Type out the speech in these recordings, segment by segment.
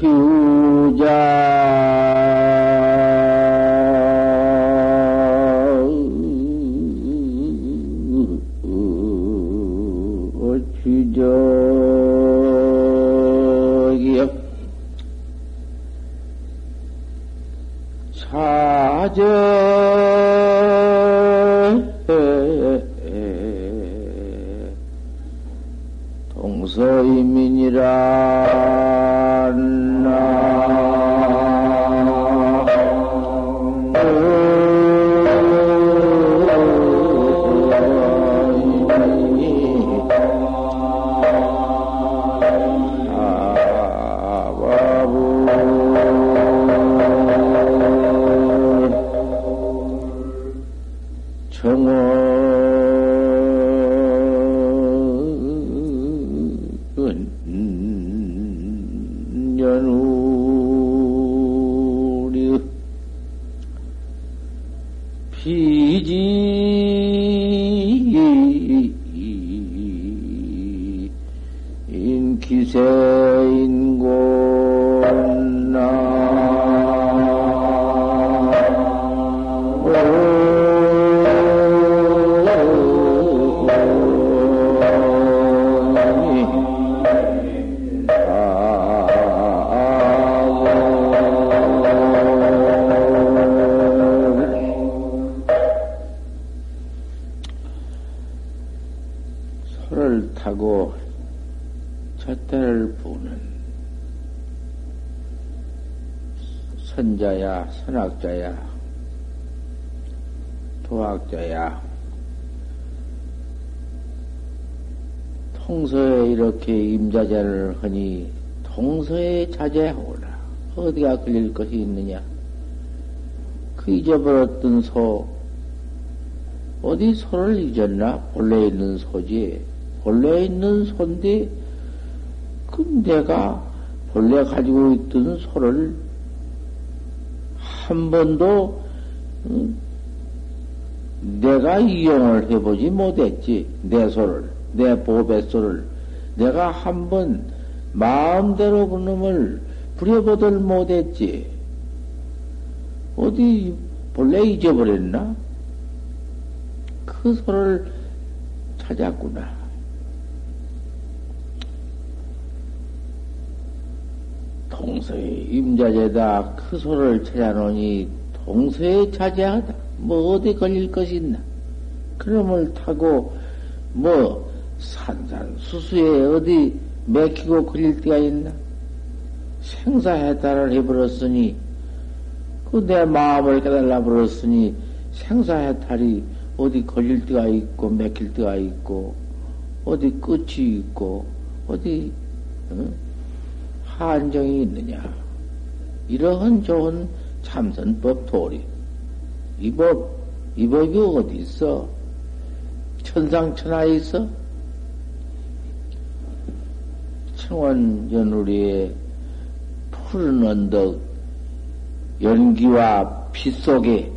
선학자 임자자를 하니 통서에 자제하오라. 어디가 걸릴 것이 있느냐? 그 잊어버렸던 소, 어디 소를 잊었나? 본래 있는 소지. 본래 있는 소인데, 그 내가 본래 가지고 있던 소를 한 번도 내가 이용을 해보지 못했지. 내 소를, 내 보배소를. 내가 한번 마음대로 그놈을 부려보들 못했지. 어디 본래 잊어버렸나? 그 소를 찾았구나. 동서의 임자제다 그 소를 찾아놓으니 동서에 자제하다. 뭐 어디 걸릴 것이 있나? 그놈을 타고 뭐 산산수수에 어디 맥히고 걸릴 때가 있나? 생사해탈을 해버렸으니 그 내 마음을 깨달아 버렸으니 생사해탈이 어디 걸릴 때가 있고 맥힐 때가 있고 어디 끝이 있고 어디 어? 한정이 있느냐? 이러한 좋은 참선법 도리. 이 법, 이 법이 어디 있어? 천상천하에 있어? 청원 연우리의 푸른 언덕, 연기와 빛 속에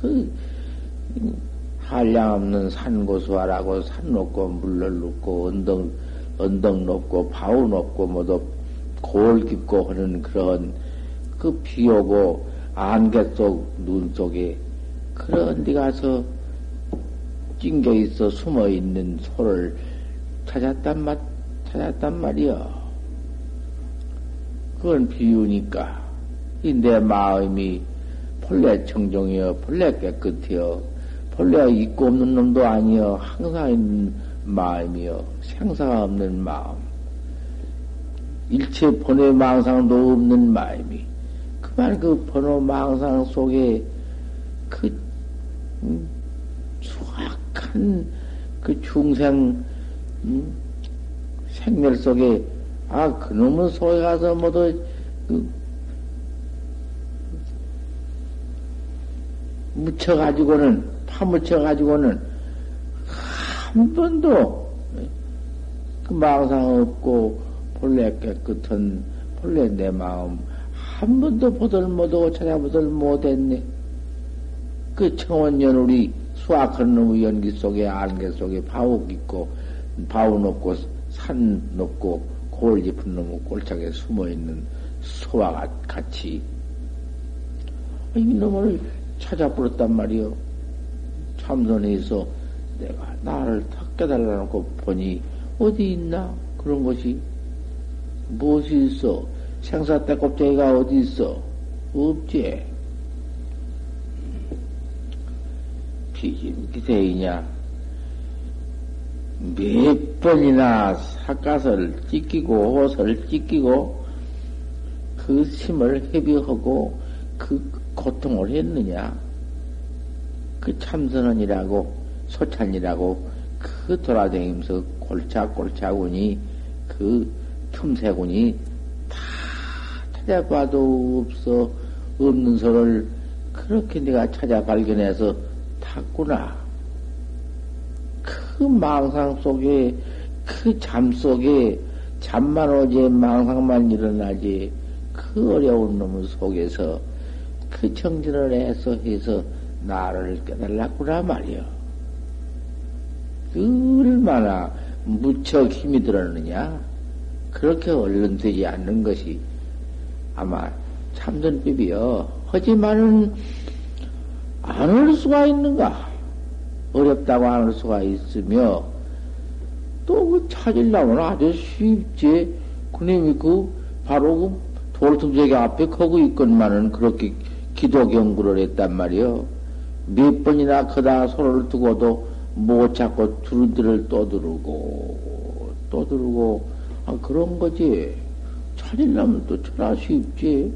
그 한량 없는 산고수화라고 산 높고 물을 높고 언덕 언덕 높고 바우 높고 모두 골 깊고 하는 그런 그 비 오고 안개 속 눈 속에 그런 데 가서 찡겨 있어 숨어 있는 소를 찾았단 말 찾았단 말이여. 그건 비유니까 이 내 마음이 본래 청정이여 본래 깨끗해요 본래 있고 없는 놈도 아니여 항상 있는 마음이요. 생사가 없는 마음. 일체 번외 망상도 없는 마음이. 그만 그 번호 망상 속에 그, 음, 수악한 그 중생, 음, 생멸 속에, 아, 그놈은 속에 가서 모두, 그, 묻혀가지고는, 파묻혀가지고는 한 번도 그 망상 없고 본래 깨끗한 본래 내 마음 한 번도 보들 못하고 찾아보들 못했네. 그 청원연우리 수학한 놈의 연기 속에 안개 속에 바옥 있고 바우 높고 산 높고 골 깊은 놈의 꼴짝에 숨어 있는 소와 같이 이 놈을 찾아 불었단 말이요. 참선에서 내가 나를 탁 깨달아 놓고 보니 어디 있나 그런 것이 무엇이 있어? 생사 때 껍데기가 어디 있어? 없지. 비진 기세이냐? 몇 번이나 삿갓을 찢기고 호설을 찢기고 그 심을 헤비하고 그 고통을 했느냐? 그 참선원이라고 소찬이라고 그 돌아다니면서 골차골차군이 그 틈새군이 다 찾아봐도 없어 없는 소를 그렇게 내가 찾아 발견해서 탔구나. 그 망상 속에 그 잠 속에 잠만 오지 망상만 일어나지 그 어려운 놈 속에서 그 정진을 해서 해서 나를 깨달았구나 말이여. 얼마나 무척 힘이 들었느냐? 그렇게 얼른 되지 않는 것이 아마 참선법이여. 하지만은 안할 수가 있는가? 어렵다고 안할 수가 있으며 또그 찾으려면 아주 쉽지. 그님이 그 바로 그 돌tum제기 앞에 거고 있건만은 그렇게 기도 경구를 했단 말이요. 몇 번이나 그다 손을 두고도 못 찾고 두루들을 떠두르고 떠두르고 아, 그런 거지. 찾으려면 또 천하 쉽지.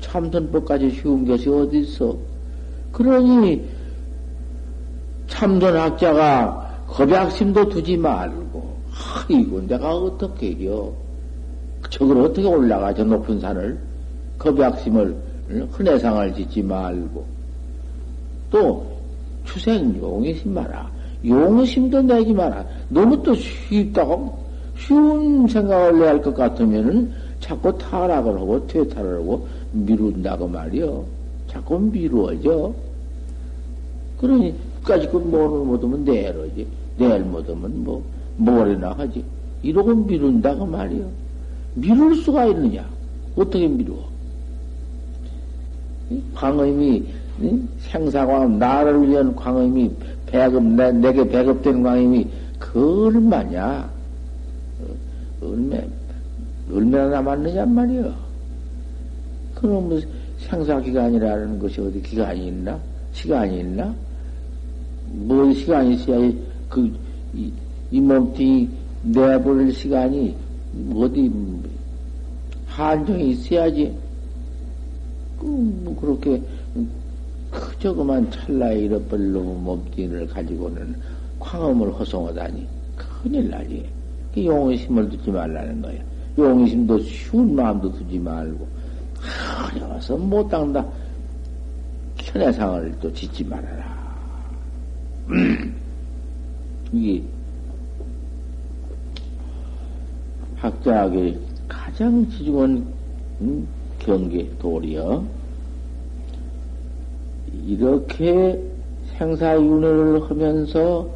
참선법까지 쉬운 것이 어디 있어? 그러니 참선학자가 겁약심도 두지 말고 아이고 내가 어떻게 해요? 저걸 어떻게 올라가 저 높은 산을? 겁약심을 흔해상을 짓지 말고. 또 추생 용의심 마라. 용의심도 내지 마라. 너무 또 쉽다고 쉬운 생각을 내야 할 것 같으면은 자꾸 타락을 하고 퇴타를 하고 미룬다고 말이요. 자꾸 미루어져. 그러니 끝까지 그 뭐를 못하면 내일이지. 내일 못하면 뭐 모레나 하지. 이러고 미룬다고 말이요. 미룰 수가 있느냐? 어떻게 미루어? 광음이 생사광 나를 위한 광음이 배급 내, 내게 배급된 광음이 그 얼마냐? 어, 얼마 얼마나 남았느냐 말이여 그럼 뭐 생사 기간이라는 것이 어디 기간이 있나? 시간이 있나 뭘 시간이 있어야 그이 몸뚱이 내버릴 시간이 어디 한정이 있어야지 뭐 그렇게 그 저그만 찰나에 잃어버릴 놈 몸뚱이를 가지고는 광음을 허송하다니 큰일 나지. 그 용의심을 두지 말라는 거야. 용의심도 쉬운 마음도 두지 말고 어려워서 못 당다. 현해상을 또 짓지 말아라. 이게 학자에게 가장 지중한 음, 경계 도리여. 이렇게 생사윤회를 하면서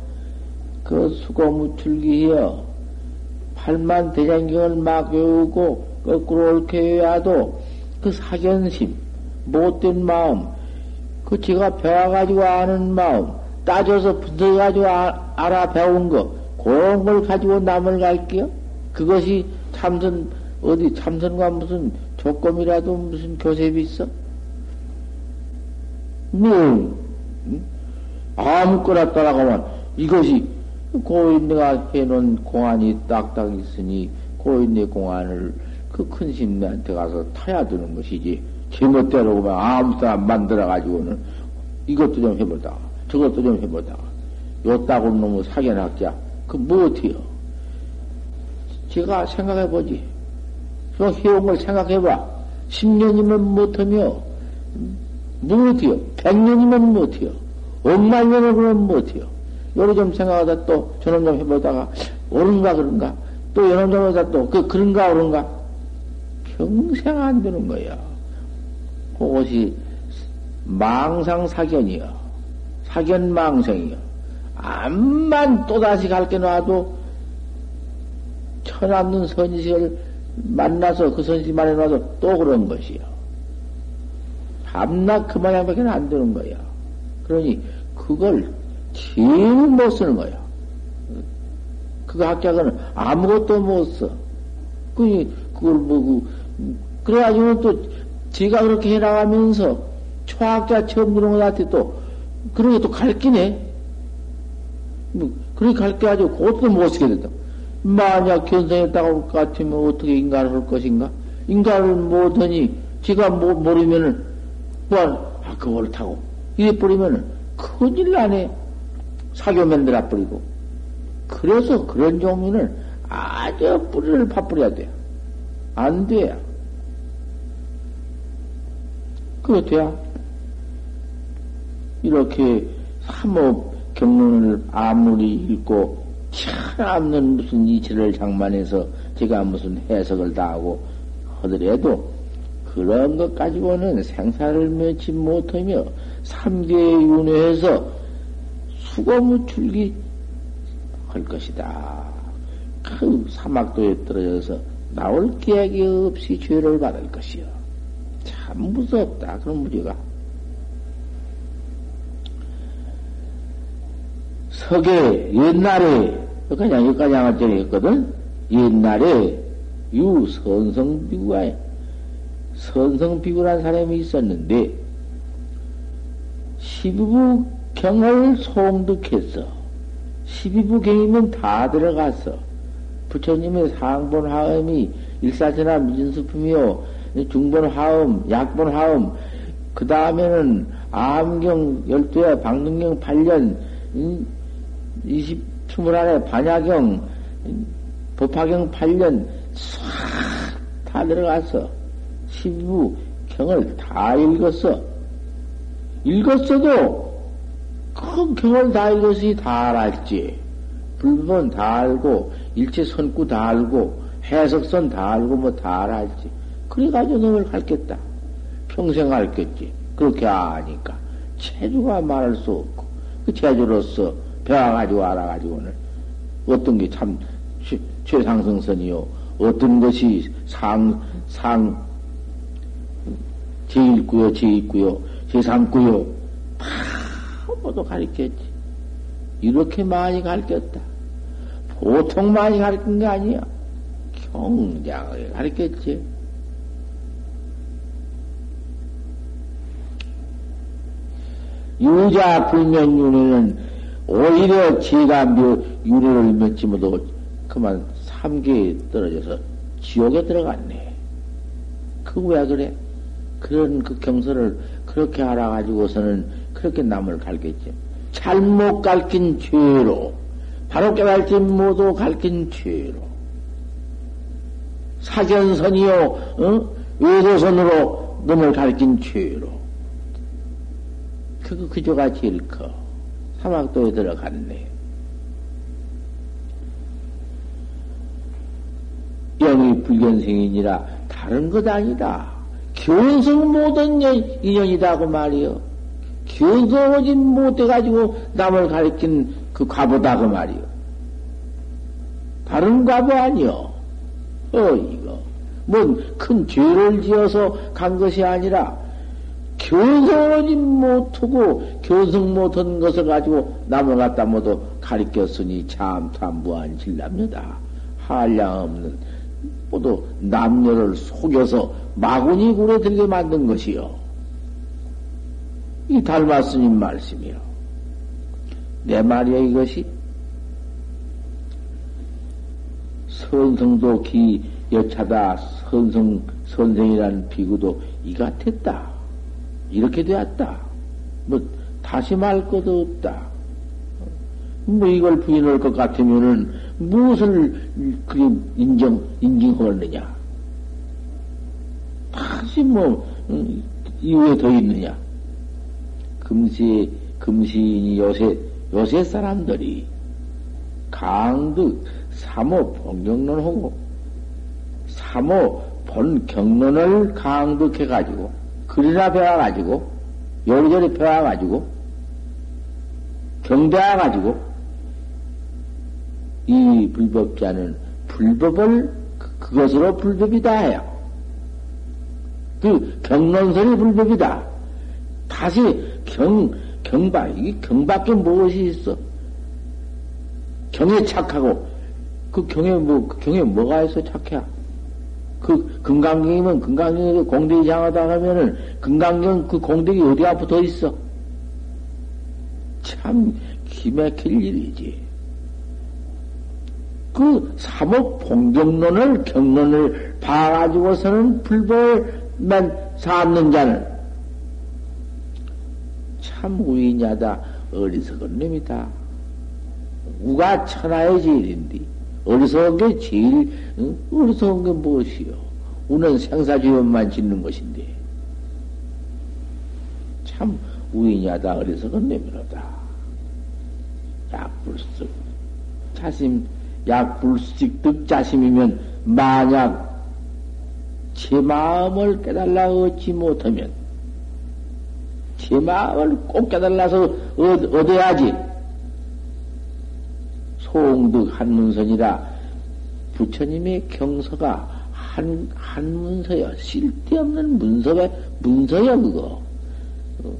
그 수고무출기여 팔만 대장경을 막 외우고 거꾸로 옳게 외워도 그 사견심, 못된 마음, 그 제가 배워가지고 아는 마음, 따져서 분석해가지고 아, 알아 배운 거, 그런 걸 가지고 남을 갈게요? 그것이 참선, 어디 참선과 무슨 조금이라도 무슨 교셉이 있어? 뭐, 아무거나 따라가면 이것이 고인네가 해놓은 공안이 딱딱 있으니 고인네 공안을 그 큰 신네한테 가서 타야 되는 것이지. 제멋대로 보면 아무 사람 만들어가지고는 이것도 좀 해보다. 저것도 좀 해보다. 요따구 놈의 사견학자. 그 무엇이요? 제가 생각해보지. 저 해온 걸 생각해봐. 10년이면 못하며, 무엇이요? 백년이면 무엇이요? 억만 년을 그러면 무엇이요? 요리 좀 생각하다 또 저놈 좀 해보다가 옳은가 그런가? 또 요놈 좀 해보다 또 그, 그런가 옳은가? 평생 안 되는 거야. 그것이 망상사견이요. 사견망성이요. 암만 또다시 갈게 놔도 천없는 선지식을 만나서 그 선지식 만나서 또 그런 것이요. 밤낮 그 모양밖에 안 되는 거야. 그러니 그걸 제일 못 쓰는 거야. 그 학자는 아무것도 못 써. 그, 그걸 뭐, 그, 그래가지고 또 제가 그렇게 해나가면서 초학자 처음 들어온 것한테 또, 그러게 또 갈기네. 뭐, 그렇게 갈게가지고 그것도 못 쓰게 된다. 만약 견성했다고 같으면 어떻게 인간을 할 것인가? 인간을 못하니, 제가 뭐, 모르면은, 뭐, 아, 그걸 타고, 이래 버리면은, 큰일 나네. 사교 만들어 버리고. 그래서 그런 종류는 아주 뿌리를 파뿌려야 돼요. 안 돼요. 그렇대야. 이렇게 삼업 경론을 아무리 읽고 참없는 무슨 이치를 장만해서 제가 무슨 해석을 다 하고 하더라도 그런 것 가지고는 생사를 면치 못하며 삼계에 윤회해서 수고무출기 할 것이다. 그 사막도에 떨어져서 나올 계획이 없이 죄를 받을 것이요. 참 무섭다. 그런 무리가. 석에 옛날에 여기까지 여기까지 한번 전했거든. 옛날에 유 선성 비구가 선성 비구란 사람이 있었는데 시부부 경을 송득했어. 시비부 경이면 다 들어갔어. 부처님의 상본 하음이 일사천하 미진수품이요. 중본 하음, 약본 하음, 그 다음에는 암경 열두에 방능경 8년, 20, 21에 반야경, 법화경 8년, 싹 다 들어갔어. 시부 경을 다 읽었어. 읽었어도 큰 경을 다 읽었으니 다 알았지. 불법은 다 알고, 일체 선구 다 알고, 해석선 다 알고, 뭐 다 알았지. 그래가지고 놈을 갈겠다. 평생 갈겠지. 그렇게 아니까. 체주가 말할 수 없고, 그 체주로서 배워가지고 알아가지고는 어떤 게 참 최상승선이요. 어떤 것이 상, 상, 제1구요, 제2구요, 제3구요. 다 모두 가르쳤지. 이렇게 많이 가르쳤다. 보통 많이 가르친 게 아니야. 경장하게 가르쳤지. 유자 불면 윤회는 오히려 묘 윤회를 맺지 못하고 그만 삼계에 떨어져서 지옥에 들어갔네. 그 왜 그래? 그런 그 경서를 그렇게 알아가지고서는 그렇게 남을 갈겠지. 잘못 갈긴 죄로, 바로 깨달지 못하고 갈긴 죄로. 사견선이요, 어? 외도선으로 놈을 갈긴 죄로. 그거 그조가 제일 커. 사막도에 들어갔네. 영이 불견생이니라 다른 것 아니다. 견성 못한 인연이다 그 말이요. 견성하지 못해가지고 남을 가리킨 그 과보다 그 말이요. 다른 과보 아니요. 어 이거 뭔 큰 죄를 지어서 간 것이 아니라 견성하지 못하고 견성 못한 것을 가지고 남을 갖다 모두 가리켰으니 참 탐부한 질랍니다. 한량 없는 모두 남녀를 속여서 마구니 굴에 들게 만든 것이요. 이 달마스님 말씀이요. 내 말이야 이것이. 선성도 기 여차다 선성 선생이라는 비구도 이 같았다. 이렇게 되었다. 뭐 다시 말 것도 없다. 뭐 이걸 부인할 것 같으면은 무엇을 그게 인정 인정하느냐? 다시 뭐 음, 이후에 더 있느냐? 금시 금시인이 요새 요새 사람들이 강득 삼호 본경론하고 삼호 본경론을 강득해 가지고 글이나 배워가지고 요리조리 배워가지고 경배해가지고 이 불법자는 불법을 그, 그것으로 불법이다 해요. 그 경론설이 불법이다. 다시 경 경박 이게 경밖에 무엇이 있어? 경에 착하고 그 경에 뭐, 그 경에 뭐가 있어, 착해? 그 금강경이면 금강경에 공덕이 장하다 하면은 금강경 그 공덕이 어디가 붙어 있어? 참 기맥힐 일이지. 그 사목 봉경론을 경론을 봐가지고서는 불법만 삼는 자는 참 우인하다 어리석은 놈이다. 우가 천하의 제일인데 어리석은 게 제일 응? 어리석은 게 무엇이요? 우는 생사지원만 짓는 것인데 참 우인하다 어리석은 내밀어다. 약불숙 자심 약불식 득자심이면 만약 제 마음을 깨달라 얻지 못하면 제 마음을 꼭 깨달라서 얻, 얻어야지. 송득 한문선이라 부처님의 경서가 한, 한 문서여. 쓸데없는 문서에, 문서여, 그거. 어,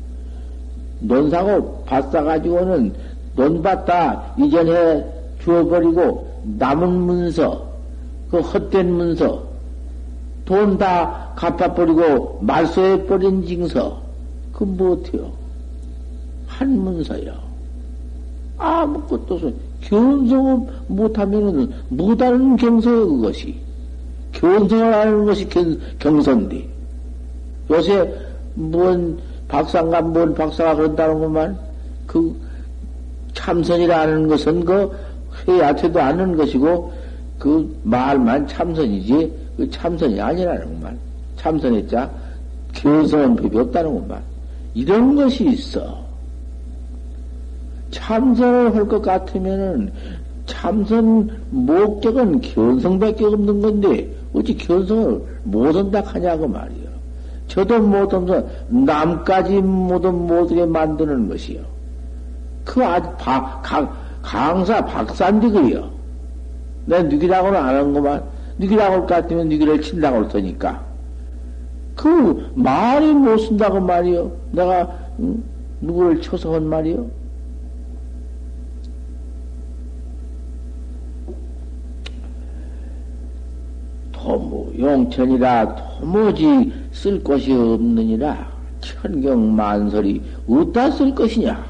논사고 밭 사가지고는 논밭다 이전에 주어버리고 남은 문서, 그 헛된 문서, 돈 다 갚아버리고 말소해버린 징서, 그 못해요. 한 문서요. 아무것도 없어. 견성을 못하면은 못하는 경서요, 그것이. 견성을 하는 것이 경, 경선디. 요새 뭔 박사가 뭔 박사가 그런다는 것만 그 참선이라는 것은 그 해야돼도 않는 것이고 그 말만 참선이지 그 참선이 아니라는 것만 참선했자 견성은 법이 없다는 것만 이런 것이 있어. 참선을 할 것 같으면은 참선 목적은 견성밖에 없는 건데 어찌 견성을 못한다 하냐고 말이요. 저도 못하면서 남까지 모두 못하게 만드는 것이요. 그 아주 박, 강, 강사 박사인데 그요. 내가 누기라고는 안 한것만 누기라고 할 것 같으면 누기를 친다고 할 테니까. 그 말이 못 쓴다고 말이요. 내가 응? 누구를 쳐서 한 말이요. 도무 용천이라 도무지 쓸 것이 없느니라. 천경 만설이 어디다 쓸 것이냐?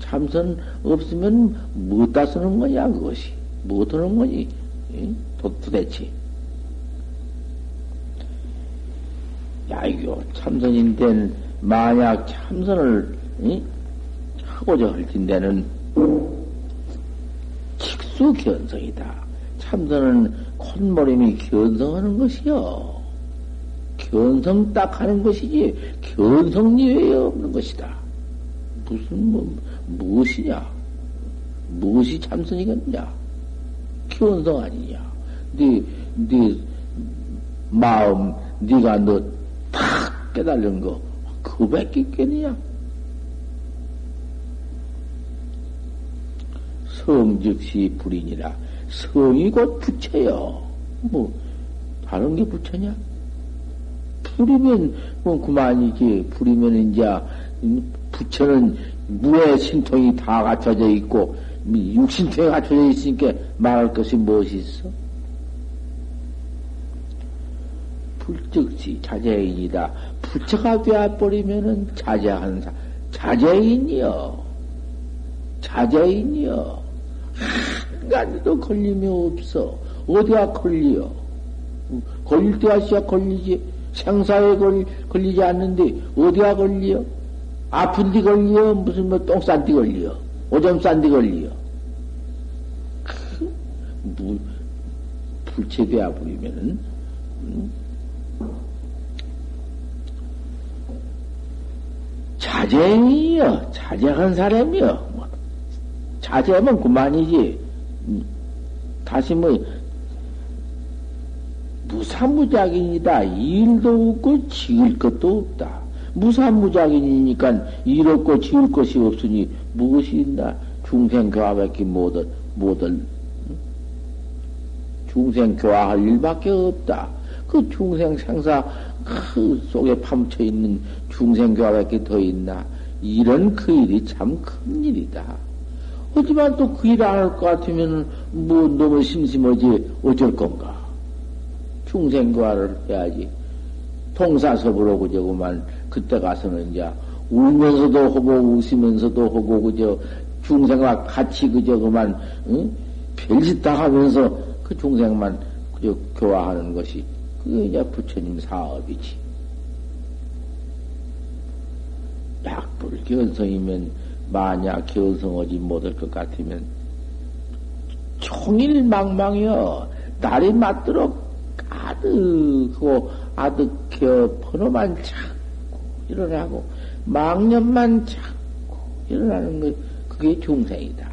참선 없으면 뭐다 쓰는 거냐 그것이? 못 하는 거니? 도대체. 야이거 참선인데 만약 참선을 응? 하고자 할 텐데는 직수견성이다. 참선은 콧머리이 견성하는 것이요. 견성 딱 하는 것이지, 견성리에 없는 것이다. 무슨, 뭐, 무엇이냐? 무엇이 참선이겠냐? 견성 아니냐? 네, 네, 마음, 네가 너 탁 깨달은 거, 그밖에 있겠느냐? 성즉시 불인이라 성이 곧 부처요. 뭐, 다른 게 부처냐? 불이면, 뭐, 그만이지. 불이면, 이제, 부처는 무의 신통이 다 갖춰져 있고, 육신통이 갖춰져 있으니까 말할 것이 무엇이 있어? 불즉시 자제인이다. 부처가 되어버리면은 자제한 사, 자제인이요. 자제인이요. 인간도 걸림이 없어. 어디가 걸리요? 걸릴 때가 시작 걸리지. 생사에 걸, 걸리지 않는데, 어디가 걸리요? 아픈 데 걸리요? 무슨 뭐 똥싼 데 걸리요? 오줌 싼 데 걸리요? 그, 무, 불체되어 버리면은, 음? 자쟁이요. 자쟁한 사람이요. 뭐, 자제하면 그만이지. 다시 뭐, 무사무작인이다. 일도 없고 지을 것도 없다. 무사무작인이니까 일 없고 지을 것이 없으니 무엇이 있나? 중생 교화밖에 못을, 못을, 중생 교화할 일밖에 없다. 그 중생 생사 그 속에 파묻혀 있는 중생 교화밖에 더 있나? 이런 그 일이 참 큰 일이다. 하지만 또 그 일 안 할 것 같으면 뭐 너무 심심하지 어쩔 건가? 중생 교화를 해야지. 통사섭으로 그저구만 그때 가서는 이제 울면서도 하고 웃으면서도 하고 그저 중생과 같이 그저 그만 응? 별짓 다 하면서 그 중생만 그저 교화하는 것이 그게 이제 부처님 사업이지. 약불 견성이면 만약 견성하지 못할 것 같으면 총일 망망이여 날이 맞도록 가득하고 아득혀 번호만 찾고 일어나고 망념만 찾고 일어나는 것 그게 중생이다.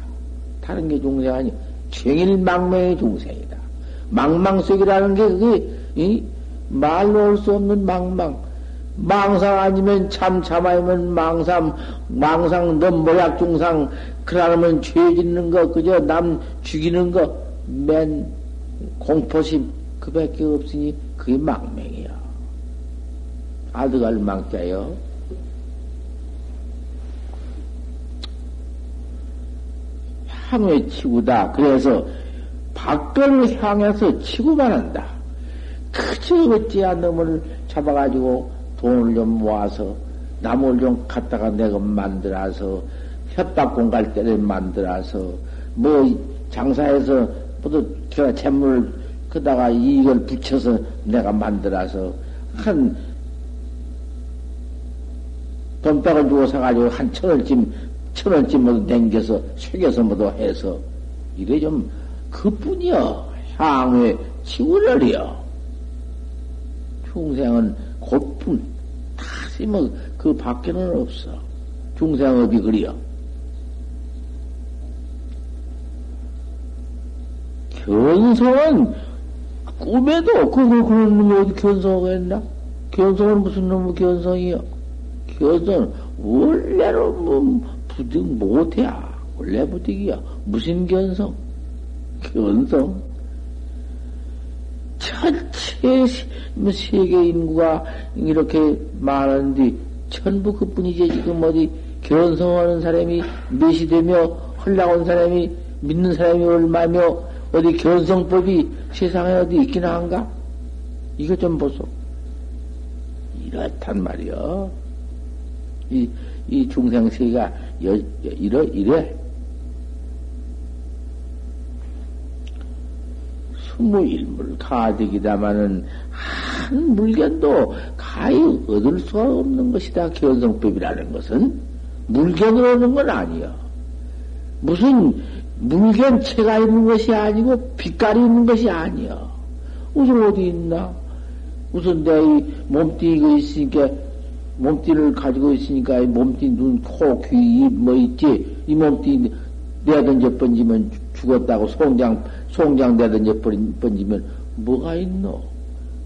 다른 게 중생 아니 정일망명의 중생이다. 망망속이라는 게 그게 이? 말로 할 수 없는 망망. 망상 아니면 참, 참 아니면 망상, 망상, 넌 모약 중상, 그러면 죄 짓는 거, 그저 남 죽이는 거, 맨 공포심, 그 밖에 없으니 그게 망명이야. 아득할 망자요. 향후에 치우다. 그래서 밖을 향해서 치고만 한다. 그저 어찌야 놈을 잡아가지고 돈을 좀 모아서 나무를 좀 갖다가 내가 만들어서 협박공 갈 때를 만들어서 뭐 장사해서 모두 재물 그다가 이걸 붙여서 내가 만들어서 한 돈백을 주고 사가지고 한 천원쯤 천원쯤 모두 댕겨서 속여서 모두 해서 이래 좀 그뿐이여. 향후에 치우려리여. 중생은 곧뿐 다시 뭐그 밖에는 없어 중생업이 그리여 견성은 꿈에도 그걸 그런 놈이 어디 견성을 했나? 견성은 무슨 놈의 견성이요? 견성은 원래로 뭐 부득 못해야 원래 부득이야 무슨 견성? 견성 뭐 세계 인구가 이렇게 많은데 전부 그뿐이지 지금 어디 견성하는 사람이 몇이 되며 헐나온 사람이 믿는 사람이 얼마며 어디 견성법이 세상에 어디 있긴 한가? 이거 좀 보소. 이렇단 말이여. 이, 이 중생세가 여, 이러, 이래. 스무일물 가득이다마는 한 물견도 가히 얻을 수가 없는 것이다. 견성법이라는 것은 물견으로 오는 건 아니야. 무슨 물견체가 있는 것이 아니고 빛깔이 있는 것이 아니야. 우선 어디 있나? 우선 내이 몸띠 이거 있으니까 몸띠를 가지고 있으니까 이 몸띠 눈, 코, 귀, 입 뭐 있지? 이 몸띠 내던져 번지면 죽었다고 송장 송장 내던져 번지면 뭐가 있노?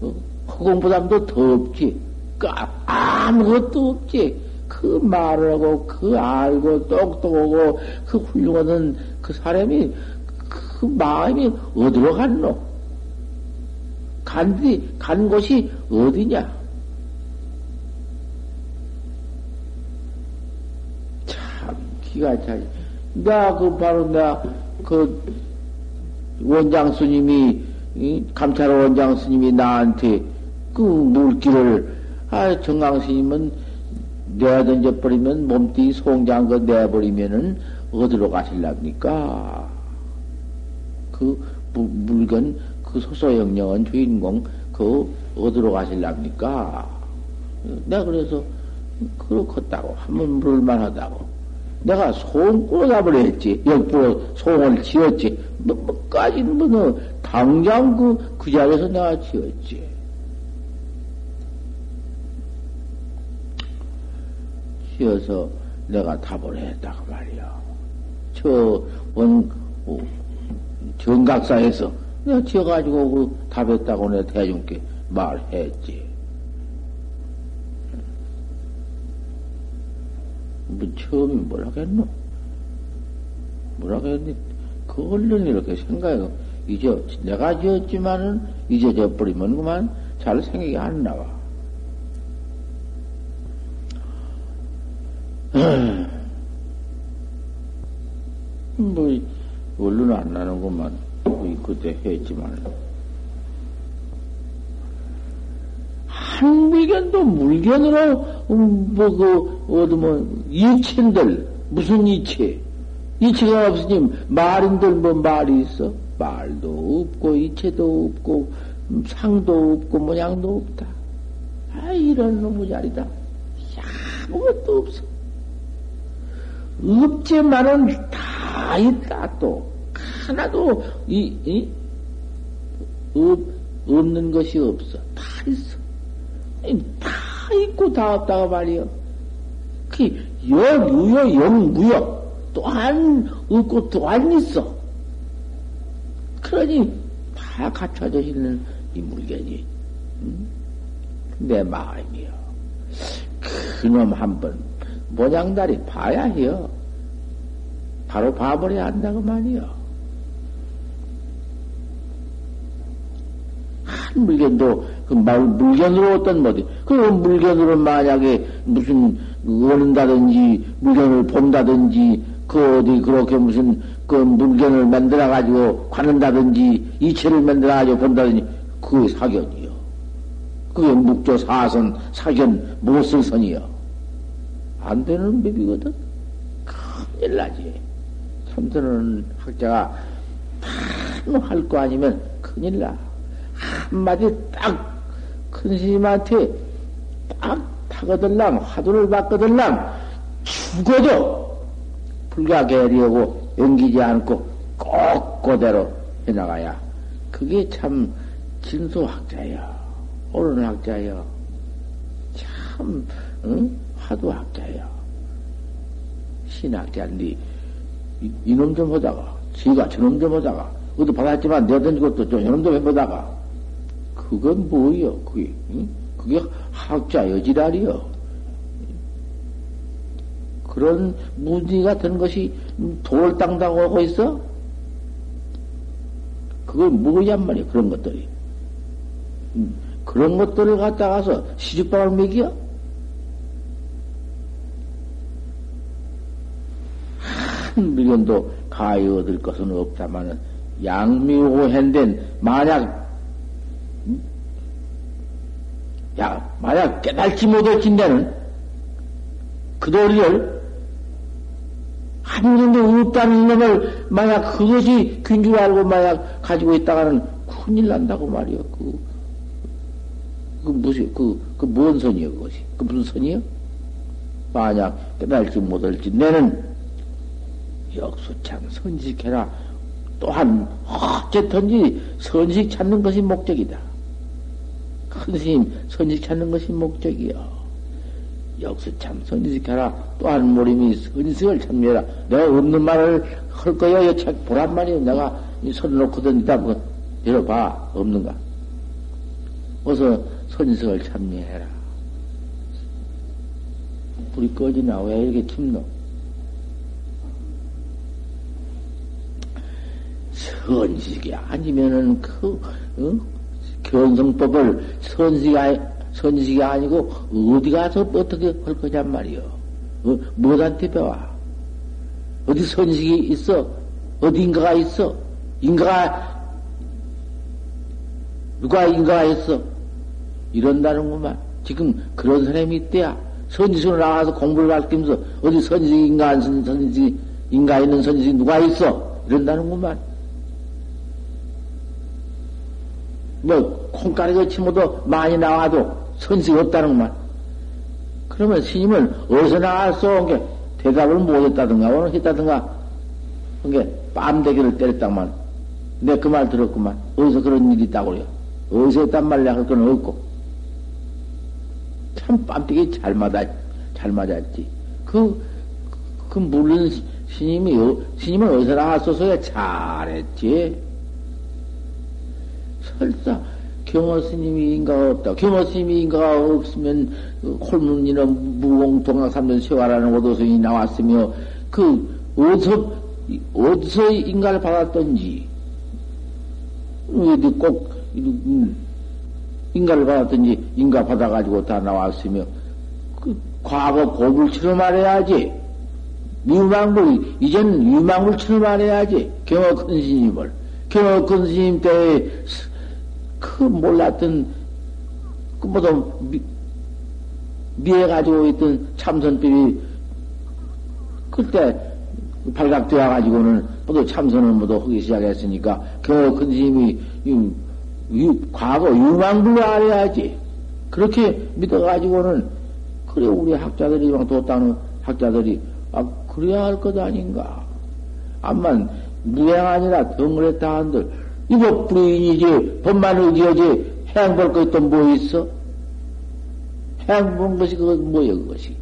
어? 허공보담도 더 없지. 그 아무것도 없지. 그 말을 하고, 그 알고, 똑똑하고, 그 훌륭한 그 사람이, 그 마음이 어디로 갔노? 간 디, 간 곳이 어디냐? 참, 기가 차지. 나, 그, 바로, 나, 그, 원장 스님이, 감찰 원장 스님이 나한테 그 물기를, 아, 정강 스님은 내던져 버리면 몸뚱이 송장 그 내버리면은 어디로 가실랍니까? 그 물건, 그 소소영령은 주인공, 그 어디로 가실랍니까? 내가 그래서 그렇겠다고. 한번 물을만 하다고. 내가 송 꾸러잡을 했지. 역부로 송을 지었지. 뭐, 뭐까지는 뭐, 너, 당장 그, 그 자리에서 내가 지었지. 지어서 내가 답을 했다고 말이야. 저, 원, 어, 정각사에서 내가 지어가지고 그 답했다고 내가 대중께 말했지. 뭐 처음이 뭐라겠노? 뭐라겠니? 그 얼른 이렇게 생각해. 잊어, 내가 지었지만은 잊어져 버리면 그만 잘 생각이 안 나와. 뭐, 원로는 안 나는구만. 뭐 그때 했지만. 한미견도 물견으로, 음, 뭐, 그, 어디 뭐, 이체들, 무슨 이체? 이체가 없으니 말인들 뭐 말이 있어? 말도 없고, 이체도 없고, 음, 상도 없고, 모양도 없다. 아, 이런 놈의 자리다. 아무것도 없어. 없지만은 다 있다, 또. 하나도, 이, 이, 없, 없는 것이 없어. 다 있어. 다 있고 다 없다고 말이요. 그, 여, 무여, 영, 무여. 또한 없고 또한 있어. 그러니 다 갖춰져 있는 이 물건이 응? 내 마음이요. 그놈 한번 모양다리 봐야 해요. 바로 봐버려야 한다고 말이요. 한 물건도 그 말, 물건으로 어떤 뭐지? 그 물건으로 만약에 무슨 얻는다든지 물건을 본다든지 그 어디 그렇게 무슨 그 물건을 만들어 가지고 관는다든지 이체를 만들어 가지고 본다든지 그 사견이요. 그게 묵조 사선 사견 못쓸 선이요. 안 되는 법이거든. 큰일 나지. 참선은 학자가 할거 아니면 큰일 나. 한마디 딱 큰 스님한테 딱 타거들랑 화두를 받거들랑 죽어도 불가게리하고 연기지 않고 꼭 그대로 해나가야 그게 참 진소 학자야. 옳은 학자야. 참 응? 화두 학자야. 신학자인데 이놈 좀 보다가 지가 저놈 좀 보다가 어디 받았지만 내던 것도 좀 이놈 좀 해보다가 그건 뭐요? 그게 응? 그게 학자 여지랄이요. 그런 무지 같은 것이 돌땅당하고 있어? 그걸 뭐냔 말이야, 그런 것들이. 그런 것들을 갖다가서 시집방을 먹여? 한 미련도 가히 얻을 것은 없다마는 양미호hen된 만약 야 만약 깨달지 못할 진대는 그 도리를 한 놈도 없다는 놈을 만약 그것이 균줄 알고 만약 가지고 있다가는 큰일 난다고 말이요. 그, 그 무슨, 그, 그 뭔 선이요, 그것이? 그 무슨 선이요? 만약 깨달지 못할지 내는 역수참 선식해라. 또한 어쨌든지 선식 찾는 것이 목적이다. 큰 스님 선식 찾는 것이 목적이요. 역수참 선식해라. 또한 모림이 선식을 참여해라. 내가 없는 말을 할 거야. 책 보란 말이야. 내가 선 놓고든 이따 뭐 열어봐. 없는가? 어서 선식을 참여해라. 불이 꺼지나? 왜 이렇게 춥노? 선식이 아니면은 그, 어? 견성법을 선식이, 아니, 선식이 아니고 어디 가서 어떻게 할 거냔 말이요. 어? 뭐한테 배워? 어디 선식이 있어? 어디 인가가 있어? 인가가, 누가 인가가 있어? 이런다는구만. 지금 그런 사람이 있대야. 선지식으로 나와서 공부를 가르치면서 어디 선지식 인가, 선지식, 인가 있는 선지식 누가 있어? 이런다는구만. 뭐, 콩가루 같이 모두 많이 나와도 선식이 없다는구만. 그러면 스님은 어디서 나왔어? 게 대답을 못했다든가, 오늘 했다든가, 그게 빰대기를 때렸다만. 내 그 말 들었구만. 어디서 그런 일이 있다고 그래요. 어디서 했단 말이야. 할 건 없고. 참 빰대기 잘 맞았, 잘 맞았지. 그, 그, 물론 스님이, 스님은 어디서 나왔어서 잘했지. 설사 경호 스님이 인가가 없다. 경호 스님이 인가가 없으면 홀문이는 무공동학 삼년 세화라는 오도성이 나왔으며 그 어디서 어디서 인가를 받았던지 어디 꼭, 음, 인가를 받았든지 인가 받아가지고 다 나왔으며, 그 과거 고불처럼 말해야지. 유망불, 이젠 유망불처럼 말해야지. 경어 큰 스님을. 경어 큰 스님 때에 그 몰랐던, 그 모두 미, 미해 가지고 있던 참선법이 그때 발각되어 가지고는 모두 참선을 모두 하기 시작했으니까 유, 유, 과거 유망불로 알아야지. 그렇게 믿어 가지고는 그래 우리 학자들이 도따는 학자들이 아 그래야 할 것 아닌가. 암만 무행 아니라 덩그랬다 한들 이거 불인이지 법만 해양 볼거 있던 뭐 있어? 해양 본 것이 그거 뭐야 그것이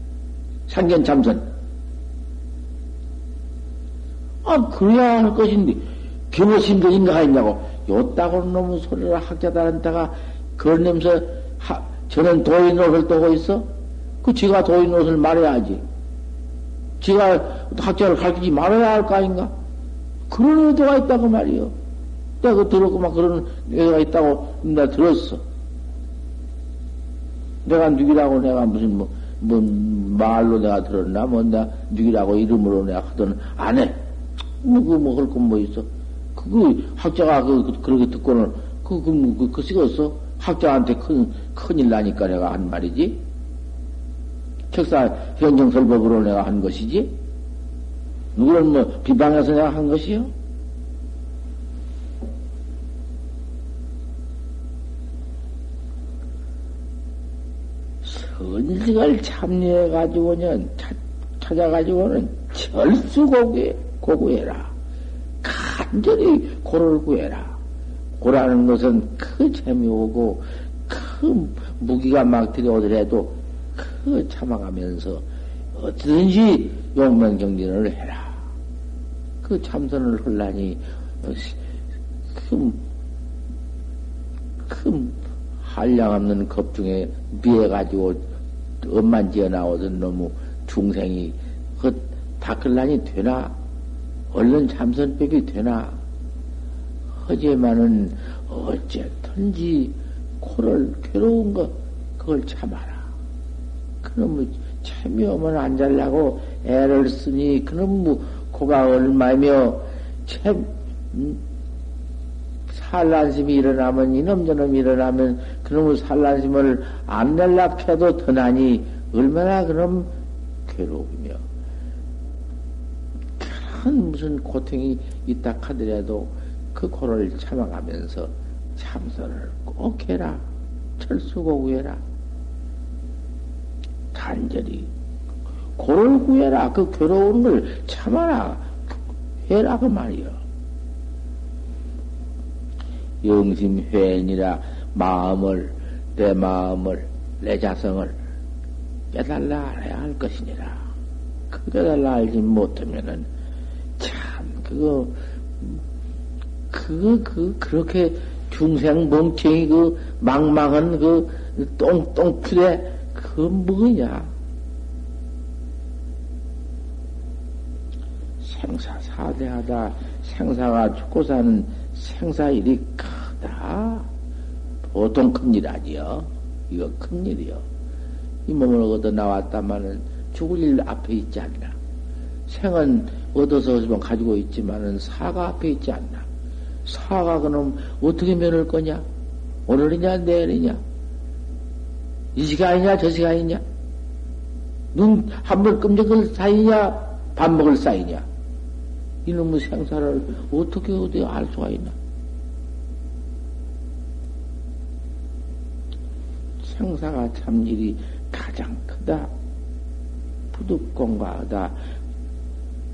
상견 참선. 아 그래야 할 것인데 경호심도 인가 했냐고 요따고 놈의 소리를 학자들한테가 그런 냄새 하, 저는 도인 옷을 떠고 있어? 그 지가 도인 옷을 말해야지. 지가 학자를 가르치지 말아야 할 거 아닌가? 그런 의도가 있다고 말이요. 내가 그 들었고 막 그런 의도가 있다고 내가 들었어. 내가 누기라고 내가 무슨 뭐, 뭐 말로 내가 들었나? 뭐 내가 누기라고 이름으로 내가 하던 안 해. 뭐, 그, 뭐, 할 건뭐 있어? 그, 학자가 그, 그 그렇게 듣고는 그, 그, 뭐, 그, 그, 쓰겠어? 학자한테 큰, 큰일 나니까 내가 한 말이지. 책사 현정설법으로 내가 한 것이지? 누구는 뭐 비방해서 내가 한 것이요? 선식을 참여해가지고는, 찾아가지고는 철수고구해, 고구해라. 간절히 고를 구해라. 고라는 것은 그 재미오고, 그 무기가 막 들여오더라도 그 참아가면서 어디든지 용맹정진을 해라. 그 참선을 하려니 큰, 큰 한량 없는 겁 중에 미해가지고 엄만 지어 나오던 놈의 중생이 그 닦을라니 되나? 얼른 참선법이 되나? 하지만은 어쨌든지 코를 괴로운 거 그걸 참아라. 그놈의 재미없면 안 잘라고 애를 쓰니 그놈 뭐 코가 얼마며 참 음, 산란심이 일어나면 이놈 저놈 일어나면 그놈의 산란심을 안 낼라 해도 더나니 얼마나 그놈 괴로우며 그런 무슨 고통이 있다 하더라도 그 코를 참아가면서 참선을 꼭 해라 철수고 구해라 간절히 고를 구해라. 그 괴로운 걸 참아라. 해라. 그 말이요. 영심회니라 마음을, 내 마음을, 내 자성을 깨달라 알아야 할 것이니라. 그 깨달라 알지 못하면은 참, 그거, 그거, 그, 그렇게 중생 멍청이 그 망망한 그 똥똥푸대 그 뭐냐? 생사 사대하다 생사가 죽고 사는 생사일이. 보통 큰일 아니여. 이거 큰일이여. 이 몸을 얻어 나왔다마는 죽을 일 앞에 있지 않나. 생은 얻어서 가지고 있지만은 사가 앞에 있지 않나. 사가 그럼 어떻게 면을 거냐? 오늘이냐 내일이냐? 이 시간이냐, 저 시간이냐? 눈 한 번 끔찍을 사이냐, 밥 먹을 사이냐? 이놈의 생사를 어떻게 어디 알 수가 있나? 생사가 참 일이 가장 크다. 부득 공과하다.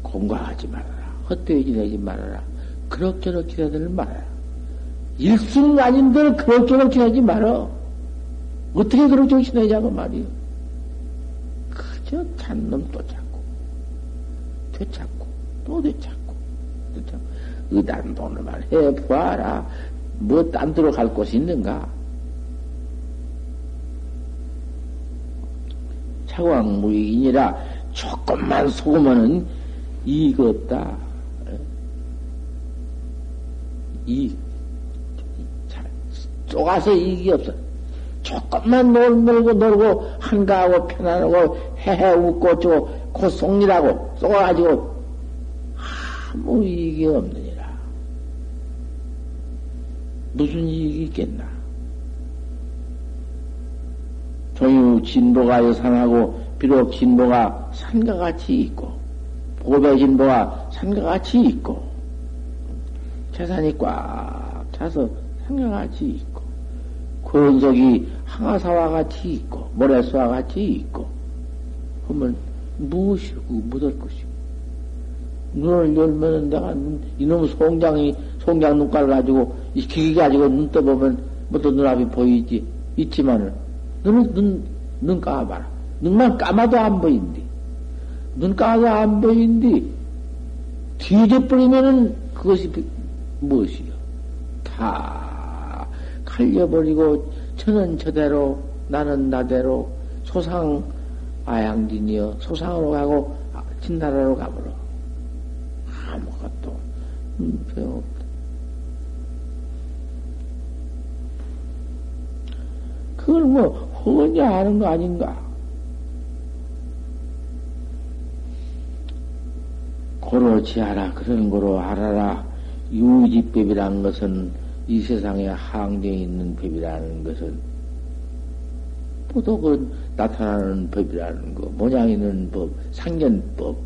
공과하지 말아라. 헛되이 지내지 말아라. 그럭저럭 지내들 말아라. 일순 아닌들 그럭저럭 지내지 말아. 어떻게 그런 정신 내자고 말이요. 그저 잔놈 또 찾고, 되찾고, 또 되찾고, 되찾고. 의단 돈을만 해보아라. 뭐 딴 데로 갈 곳이 있는가? 차광무익이니라 조금만 속으면은 이익 없다. 이 쏘가서 이익이 없어. 조금만 놀, 놀고 놀고 한가하고 편안하고 헤헤 웃고 저곧 속리라고 쏘가지고 아무 이익이 없느니라. 무슨 이익이 있겠나? 종유 진보가 여산하고 비록 진보가 산과 같이 있고 보배 진보가 산과 같이 있고 재산이 꽉 차서 산과 같이 있고 권석이 항아사와 같이 있고 모래수와 같이 있고 그러면 무엇이고 묻을 것이고 눈을 열면 내가 이놈 송장이 송장 눈깔 가지고 이 기기 가지고 눈 떠보면 뭐또 눈앞이 보이지? 있지만은 눈을 눈, 눈 감아봐라 눈만 감아도 안 보인디 눈 감아도 안 보인디 뒤져버리면은 그것이 무엇이요? 다 갈려버리고 저는 저대로 나는 나대로 소상 아양진이여 소상으로 가고 진나라로 가버려. 아무것도 음, 소용없다. 그걸 뭐 혼자 하는 거 아닌가? 고로지 하라 그런 거로 알아라. 유지법이란 것은 이 세상에 항쟁이 있는 법이라는 것은 보독은 나타나는 법이라는 거, 모양 있는 법, 상견법,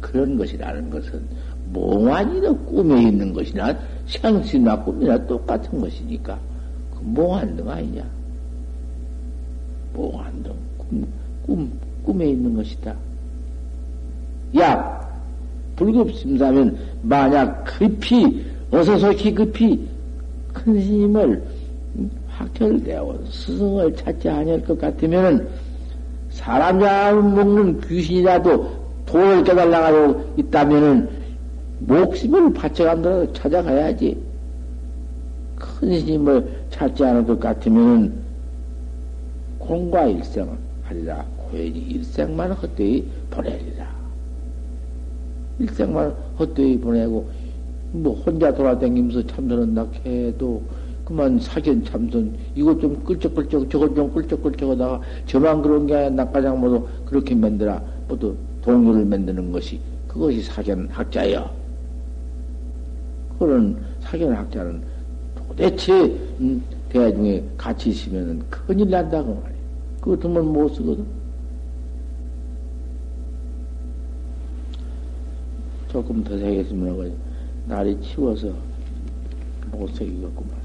그런 것이라는 것은 몽환이도 꿈에 있는 것이나 생신나 꿈이나 똑같은 것이니까 그 몽환 등 아니냐? 몽환등 꿈, 꿈, 꿈에 있는 것이다. 야, 불급심사면 만약 급히 어서 속히 급히 큰 스님을 확철되어 스승을 찾지 아니할 것 같으면은 사람 잡 먹는 귀신이라도 돌을 깨달라가지고 있다면은 목숨을 바쳐간다고 찾아가야지. 큰 스님을 찾지 않을 것 같으면은 공과 일생을 하리라. 고연히 일생만 헛되이 보내리라. 일생만 헛되이 보내고 뭐 혼자 돌아다니면서 참선한다 해도 그만 사견 참선 이것 좀 끌적끌적 저것 좀 끌적끌적 하다가 저만 그런 게 아니라 낙가장 모두 그렇게 만들어 모두 동료를 만드는 것이 그것이 사견 학자여 그런 사견 학자는 도대체 음, 대중에 같이 있으면 큰일 난다고 말이야 그거 정말 못 쓰거든 조금 더 세겠으면 날이 치워서 못 새기겠구만.